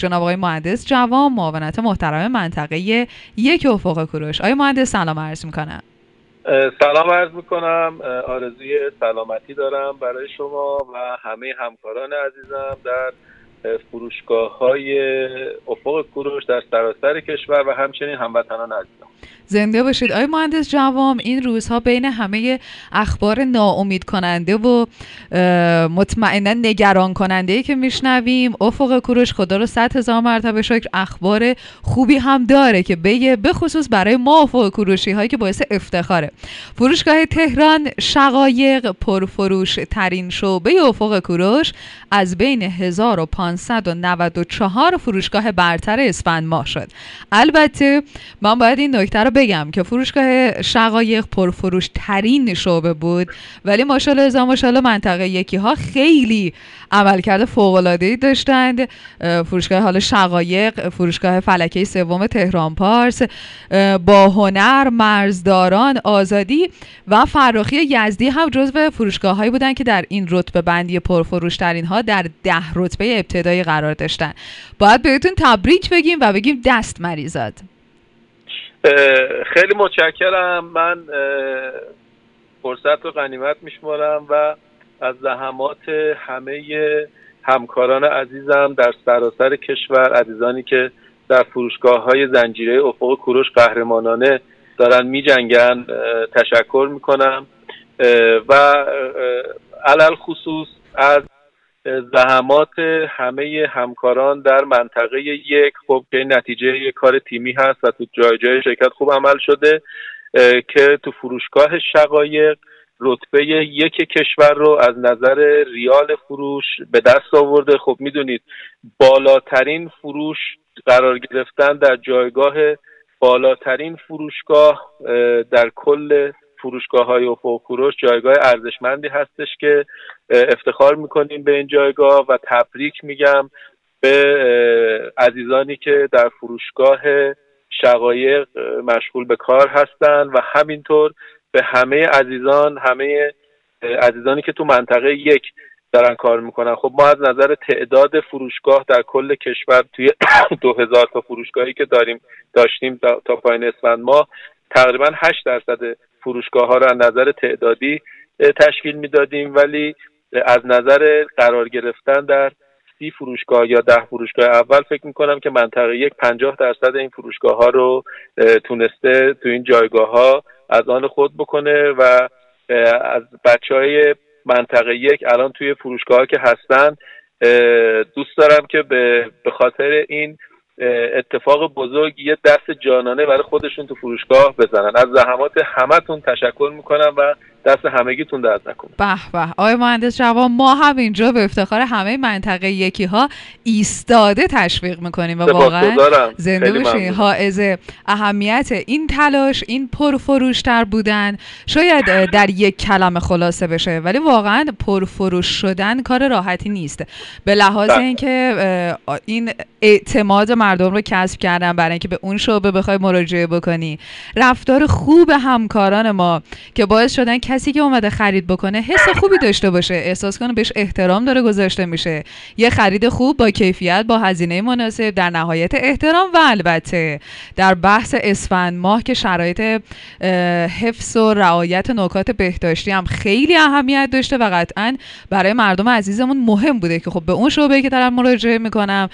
جناب آقای مهندس جوان معاونت محترم منطقه یک افق کوروش. آقای مهندس سلام عرض می‌کنم. سلام عرض می‌کنم. آرزوی سلامتی دارم برای شما و همه همکاران عزیزم در فروشگاه های افق کوروش در سراسر کشور و همچنین هموطنان عزیزم زنده باشید. آقای مهندس جوام این روزها بین همه اخبار ناامید کننده و مطمئنا نگران کننده ای که میشنویم افق کوروش خدا رو صد هزار مرتبه شکر اخبار خوبی هم داره که بگه به خصوص برای ما افق کوروشی هایی که باعث افتخاره. فروشگاه تهران شقایق پرفروش ترین شعبه افق کوروش از بین 1594 فروشگاه برتر اسفند ماه شد. البته من باید این نکته رو بگم که فروشگاه شقایق پرفروش ترین شعبه بود ولی ماشاءالله ازا ماشاءالله منطقه یکی ها خیلی عملکرد فوق العاده ای داشتند فروشگاه حال شقایق فروشگاه فلکه سوم تهران پارس با هنر مرزداران آزادی و فراخی یزدی هم جزو فروشگاه هایی بودن که در این رتبه بندی پرفروش ترین ها در ده رتبه ابتدایی قرار داشتن. باید بهتون تبریک بگیم و بگیم دست مریزاد خیلی متشکرم. من فرصت رو غنیمت میشمارم و از زحمات همه همکاران عزیزم در سراسر کشور عزیزانی که در فروشگاه های زنجیره افق کوروش قهرمانانه دارن می جنگن تشکر می‌کنم. و علل خصوص از زحمات همه همکاران در منطقه یک. خب که نتیجه یک کار تیمی هست و تو جای جای شرکت خوب عمل شده که تو فروشگاه شقایق رتبه یک کشور رو از نظر ریال فروش به دست آورده. خب می‌دونید بالاترین فروش قرار گرفتن در جایگاه بالاترین فروشگاه در کل فروشگاه های افق کوروش جایگاه ارزشمندی هستش که افتخار می‌کنیم به این جایگاه و تبریک میگم به عزیزانی که در فروشگاه شقایق مشغول به کار هستند و همینطور به همه عزیزان همه عزیزانی که تو منطقه یک دارن کار می‌کنن. خب ما از نظر تعداد فروشگاه در کل کشور توی دو هزار تا فروشگاهی که داریم داشتیم تا پایین اسفند ما تقریبا 8 درصد فروشگاه ها رو از نظر تعدادی تشکیل می‌دادیم. ولی از نظر قرار گرفتن در سی فروشگاه یا ده فروشگاه اول فکر می‌کنم که منطقه یک پنجاه درصد این فروشگاه ها رو تونسته تو این جایگاه ها از آن خود بکنه و از بچه های منطقه یک الان توی فروشگاه ها که هستن دوست دارم که به خاطر این اتفاق بزرگ یه دست جانانه برای خودشون تو فروشگاه بزنن. از زحمات همتون تشکر می‌کنم و دست همگیتون درد نکنه. به به. آقای مهندس جوان ما هم اینجا به افتخار همه منطقه یکی ها ایستاده تشویق می‌کنیم و واقعا زنده باشین حائز اهمیت این تلاش این پرفروشتر بودن شاید در یک کلمه خلاصه بشه ولی واقعا پرفروش شدن کار راحتی نیست. به لحاظ بله. اینکه این اعتماد مردم رو کسب کردن برای اینکه به اون شعبه بخوای مراجعه بکنی. رفتار خوب همکاران ما که باعث شدن کسی که اومده خرید بکنه حس خوبی داشته باشه. احساس کنه بهش احترام داره گذاشته میشه. یه خرید خوب با کیفیت با هزینه مناسب در نهایت احترام و البته در بحث اسفند ماه که شرایط حفظ و رعایت نکات بهداشتی هم خیلی اهمیت داشته و قطعا برای مردم عزیزمون مهم بوده که خب به اون شعبه که دارم مراجعه می‌کنم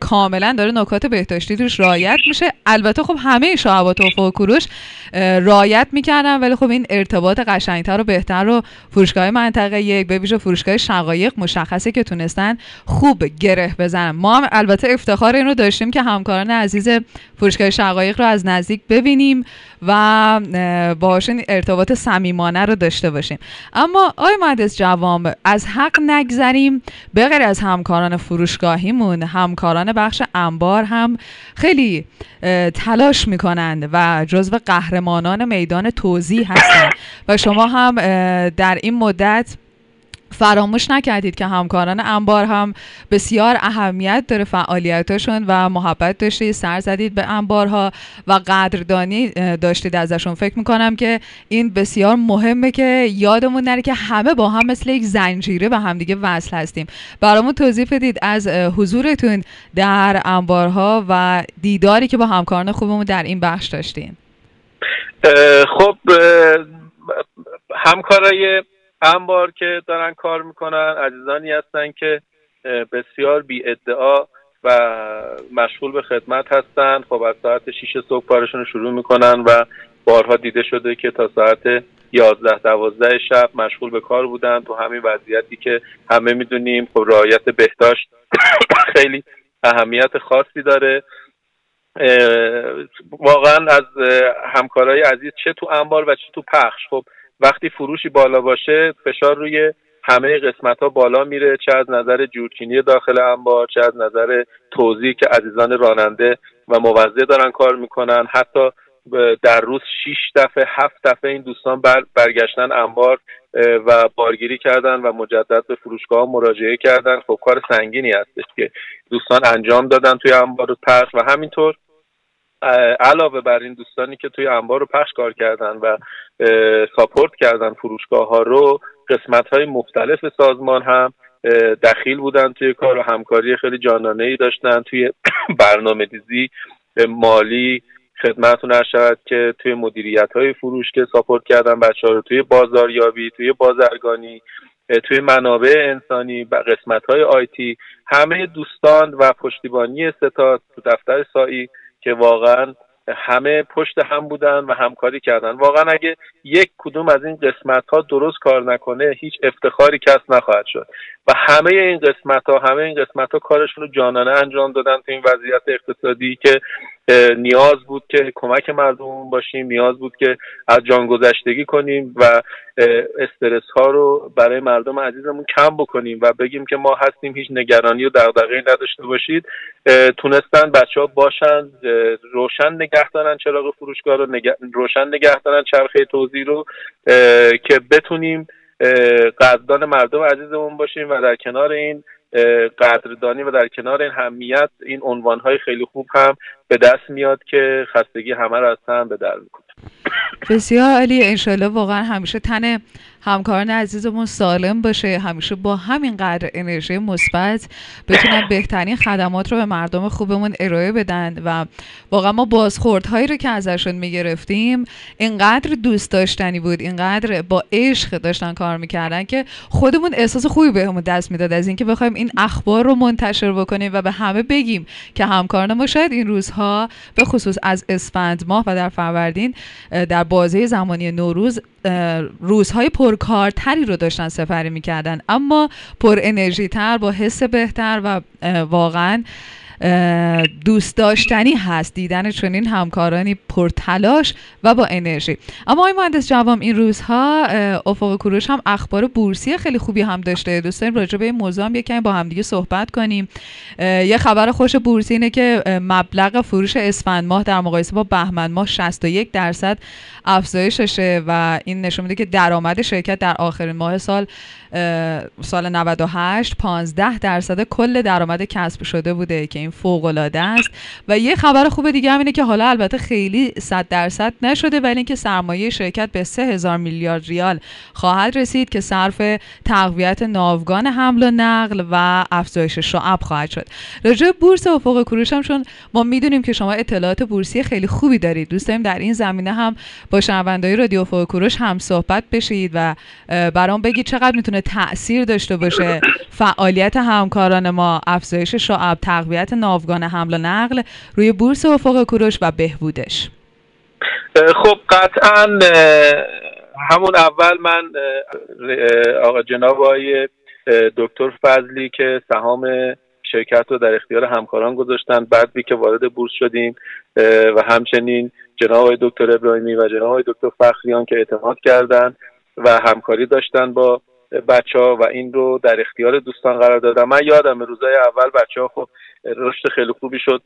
کاملا داره نکات بهداشتی توش رعایت میشه. البته خب همه شعبات و کوروش رعایت می‌کردن ولی خب این ارتباط قشنگ قشنگتر و بهتر رو فروشگاه منطقه یک به ویژه فروشگاه شقایق مشخصه که تونستن خوب گره بزنن. ما هم البته افتخار این رو داشتیم که همکاران عزیز فروشگاه شقایق رو از نزدیک ببینیم و باشون ارتباط صمیمانه رو داشته باشیم. اما آقای مهندس جوام از حق نگذریم. به غیر از همکاران فروشگاهیمون همکاران بخش انبار هم خیلی تلاش می‌کنند و جزو قهرمانان میدان توضیح هستند. و شما هم در این مدت فراموش نکردید که همکاران انبار هم بسیار اهمیت داره فعالیتاشون و محبت داشتید سر زدید به انبارها و قدردانی داشتید ازشون. فکر می‌کنم که این بسیار مهمه که یادمون نره که همه با هم مثل یک زنجیره به همدیگه وصل هستیم. برامون توضیح بدید از حضورتون در انبارها و دیداری که با همکاران خوبمون در این بخش داشتین خب همکارای انبار که دارن کار می‌کنن عزیزانی هستن که بسیار بی ادعا و مشغول به خدمت هستن. خب از ساعت 6 صبح کارشون رو شروع می‌کنن و بارها دیده شده که تا ساعت 11 12 شب مشغول به کار بودن تو همین وضعیتی که همه می‌دونیم. خب رعایت بهداشت خیلی اهمیت خاصی داره. واقعا از همکارای عزیز چه تو انبار و چه تو پخش. خب وقتی فروشی بالا باشه فشار روی همه قسمت ها بالا میره چه از نظر جورچینی داخل انبار چه از نظر توضیح که عزیزان راننده و موزه دارن کار می‌کنن. حتی در روز شیش دفعه هفت دفعه این دوستان بر برگشتن انبار و بارگیری کردن و مجدد به فروشگاه مراجعه کردن. خب کار سنگینی هستش که دوستان انجام دادن توی انبار پخش و همینطور علاوه بر این دوستانی که توی انبار رو پخش کار کردن و ساپورت کردن فروشگاه ها رو قسمت های مختلف سازمان هم دخیل بودن توی کار و همکاری خیلی جانانه ای داشتن. توی برنامه دیزی مالی خدمتتون شود که توی مدیریت های فروش که ساپورت کردن بچه ها رو توی بازاریابی توی بازرگانی توی منابع انسانی و قسمت های آیتی همه دوستان و پشتیبانی ستاد تو دفتر سایی که واقعا همه پشت هم بودن و همکاری کردن. واقعا اگه یک کدوم از این قسمت ها درست کار نکنه هیچ افتخاری کس نخواهد شد. و همه این قسمت ها همه این قسمت ها کارشون رو جانانه انجام دادن تو این وضعیت اقتصادی که نیاز بود که کمک مردم باشیم نیاز بود که از جان گذشتگی کنیم و استرس ها رو برای مردم عزیزمون کم بکنیم و بگیم که ما هستیم هیچ نگرانی و دغدغه‌ای نداشته باشید. تونستن بچه ها باشن روشن نگه دارن چراغ فروشگاه رو روشن نگه دارن چرخه توضیح رو که بتونیم قدردان مردم عزیزمون باشیم و در کنار این قدردانی و در کنار این همیت این عنوانهای خیلی خوب هم به دست میاد که خستگی همه رو از هم به در می‌کنه. بسیار عالی انشالله واقعا همیشه تن همکاران عزیزمون سالم باشه. همیشه با همینقدر انرژی مثبت بتونن بهترین خدمات رو به مردم خوبمون ارائه بدن و واقعا ما بازخوردهایی رو که ازشون می‌گرفتیم اینقدر دوست داشتنی بود اینقدر با عشق داشتن کار می‌کردن که خودمون احساس خوبی بهمون دست می‌داد از اینکه بخوایم این اخبار رو منتشر بکنیم و به همه بگیم که همکاران ما شاید این روزها به خصوص از اسفند ماه و در فروردین در بازه زمانی نوروز روزهای پرکارتری رو داشتن سفری می‌کردن. اما پر انرژی تر با حس بهتر و واقعا دوست داشتنی هست. دیدن چنین همکارانی پرتلاش و با انرژی. اما آقای مهندس جوام این روزها افق کوروش هم اخبار بورسی خیلی خوبی هم داشته. دوست داریم راجع به این موضوع هم یکم با همدیگه صحبت کنیم. یه خبر خوش بورسی اینه که مبلغ فروش اسفند ماه در مقایسه با بهمن ماه 61 درصد افزایششه و این نشون میده که درآمد شرکت در آخرین ماه سال سال 98 15 درصد کل درآمد کسب شده بوده که این فوق العاده است. و یه خبر خوب دیگه هم اینه که حالا البته خیلی 100 درصد نشده ولی اینکه سرمایه شرکت به 3000 میلیارد ریال خواهد رسید که صرف تقویت ناوگان حمل و نقل و افزایش شعب خواهد شد. راجع بورس افق کوروش هم چون ما می‌دونیم که شما اطلاعات بورسی خیلی خوبی دارید. دوست داریم در این زمینه هم با شنوندای رادیو افق کوروش هم صحبت بشید و برام بگید چقدر می‌تونه تاثیر داشته باشه فعالیت همکاران ما افزایش شعب تقویت ناوگان حمل و نقل روی بورس افق کوروش و بهبودش. خب قطعا همون اول من آقا جناب آقای دکتر فضلی که سهام شرکت رو در اختیار همکاران گذاشتن بعد بی که وارد بورس شدیم و همچنین جناب دکتر ابراهیمی و جناب دکتر فخریان که اعتماد کردن و همکاری داشتن با بچه ها و این رو در اختیار دوستان قرار دادم من یادم روزای اول بچه ها خب رشد خیلی خوبی شد.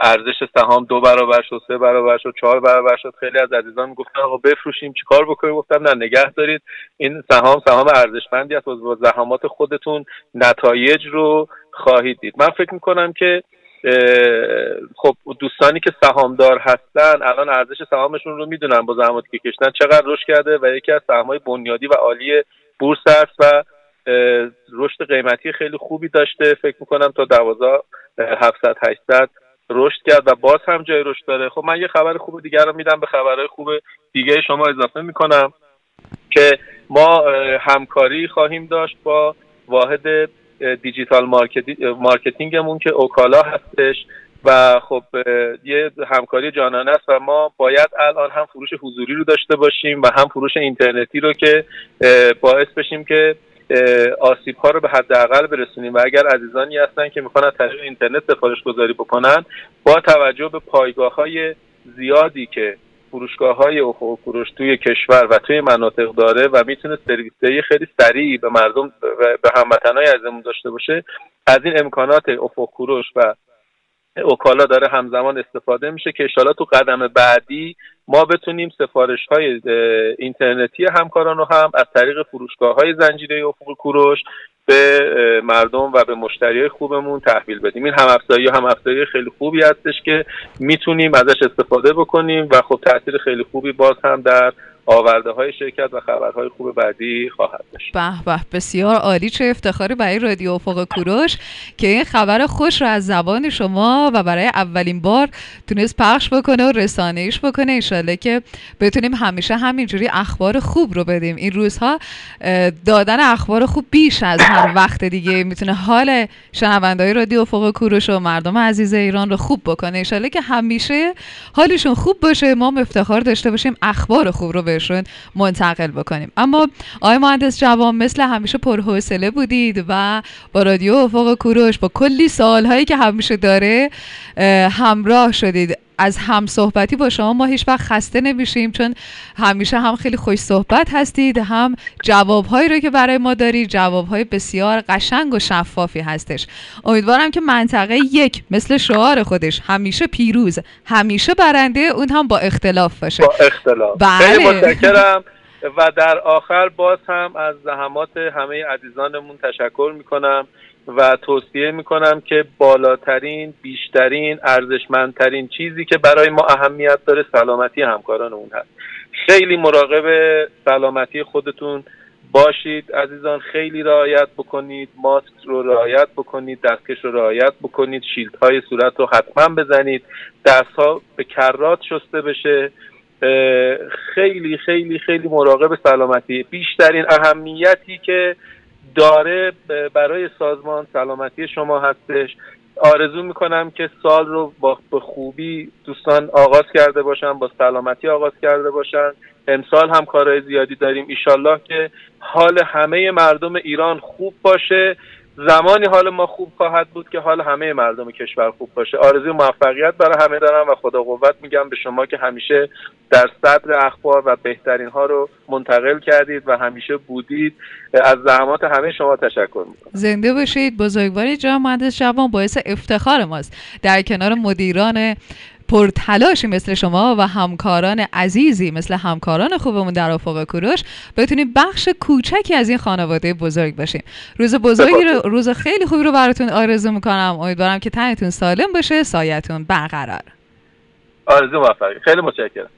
ارزش سهام دو برابر شد سه برابر شد چهار برابر شد. خیلی از عزیزان می‌گفتن آقا بفروشیم چیکار بکنیم؟ گفتم نه نگه دارید. این سهام سهام ارزشمندی است با زحمات خودتون نتایج رو خواهید دید. من فکر می‌کنم که خب دوستانی که سهامدار هستن الان ارزش سهامشون رو می‌دونن با زحماتی که کشتن چقدر رشد کرده و یکی از سهامهای بنیادی و عالی بورس است و رشد قیمتی خیلی خوبی داشته. فکر می‌کنم تا دوازده 700 800 رشد کرد و باز هم جای رشد داره. خب من یه خبر خوب دیگر رو میدم به خبرهای خوب دیگه شما اضافه می‌کنم که ما همکاری خواهیم داشت با واحد digital marketing مون که اوکالا هستش و خب یه همکاری جانانه است و ما باید الان هم فروش حضوری رو داشته باشیم و هم فروش اینترنتی رو که باعث بشیم که آسیب ها رو به حداقل برسونیم. و اگر عزیزانی هستن که می‌خوان از طریق اینترنت سفارش گذاری بکنن با توجه به پایگاه های زیادی که فروشگاه های افق فروش توی کشور و توی مناطق داره و می‌تونه سرویس خیلی سریع به مردم و به هموطنهای ازمون داشته باشه از این امکانات افق و اوکالا داره همزمان استفاده میشه که اشالا تو قدم بعدی ما بتونیم سفارش های اینترنتی همکاران رو هم از طریق فروشگاه های زنجیره افق کوروش به مردم و به مشتری خوبمون تحویل بدیم. این هم افزایی هم افزایی خیلی خوبی هستش که می‌تونیم ازش استفاده بکنیم و خب تاثیر خیلی خوبی باز هم در آورده های شرکت و خبرهای خوب بعدی خواهد داشت. به به بسیار عالی چه افتخاری برای رادیو افق کوروش که این خبر خوش رو از زبان شما و برای اولین بار تونست پخش بکنه و رسانهش بکنه. انشالله که بتونیم همیشه همینجوری اخبار خوب رو بدیم. این روزها دادن اخبار خوب بیش از هر وقت دیگه می‌تونه حال شنوندهای رادیو افق کوروش و مردم عزیز ایران رو خوب بکنه. انشالله که همیشه حالشون خوب باشه. ما افتخار داشته باشیم اخبار خوب رو بهشون منتقل بکنیم. اما آقای مهندس جوان مثل همیشه پرحوصله بودید و با رادیو افق کوروش با کلی سوالهایی که همیشه داره همراه شدید. از هم صحبتی با شما ما هیچ وقت خسته نمیشیم چون همیشه هم خیلی خوش صحبت هستید هم جوابهایی رو که برای ما دارید جوابهای بسیار قشنگ و شفافی هستش. امیدوارم که منطقه یک مثل شعار خودش همیشه پیروز همیشه برنده اون هم با اختلاف باشه. با اختلاف. بله. متشکرم. و در آخر باز هم از زحمات همه عزیزانمون تشکر می‌کنم. و توصیه می‌کنم که بالاترین بیشترین ارزشمندترین چیزی که برای ما اهمیت داره سلامتی همکارانمون هست. خیلی مراقب سلامتی خودتون باشید عزیزان. خیلی رعایت بکنید ماسک رو رعایت بکنید دستکش رو رعایت بکنید شیلد های صورت رو حتما بزنید. دست ها به کرات شسته بشه. خیلی خیلی خیلی مراقب سلامتی. بیشترین اهمیتی که داره برای سازمان سلامتی شما هستش. آرزو می‌کنم که سال رو با خوبی دوستان آغاز کرده باشن با سلامتی آغاز کرده باشن. امسال هم کارهای زیادی داریم. ایشالله که حال همه مردم ایران خوب باشه. زمانی حال ما خوب خواهد بود که حال همه مردم کشور خوب باشه. آرزوی موفقیت برای همه دارم و خدا قوت میگم به شما که همیشه در صدر اخبار و بهترین ها رو منتقل کردید و همیشه بودید. از زحمات همه شما تشکر می‌کنم. زنده باشید. بزرگواری جناب مهندس جوان باعث افتخار ماست. در کنار مدیران پرتلاشی مثل شما و همکاران عزیزی مثل همکاران خوبمون در افق کوروش بتونیم بخش کوچکی از این خانواده بزرگ باشیم روز بزرگی رو روز خیلی خوبی رو براتون آرزو می‌کنم. امیدوارم که تنتون سالم باشه سایتون برقرار. آرزو موفقی. خیلی متشکرم.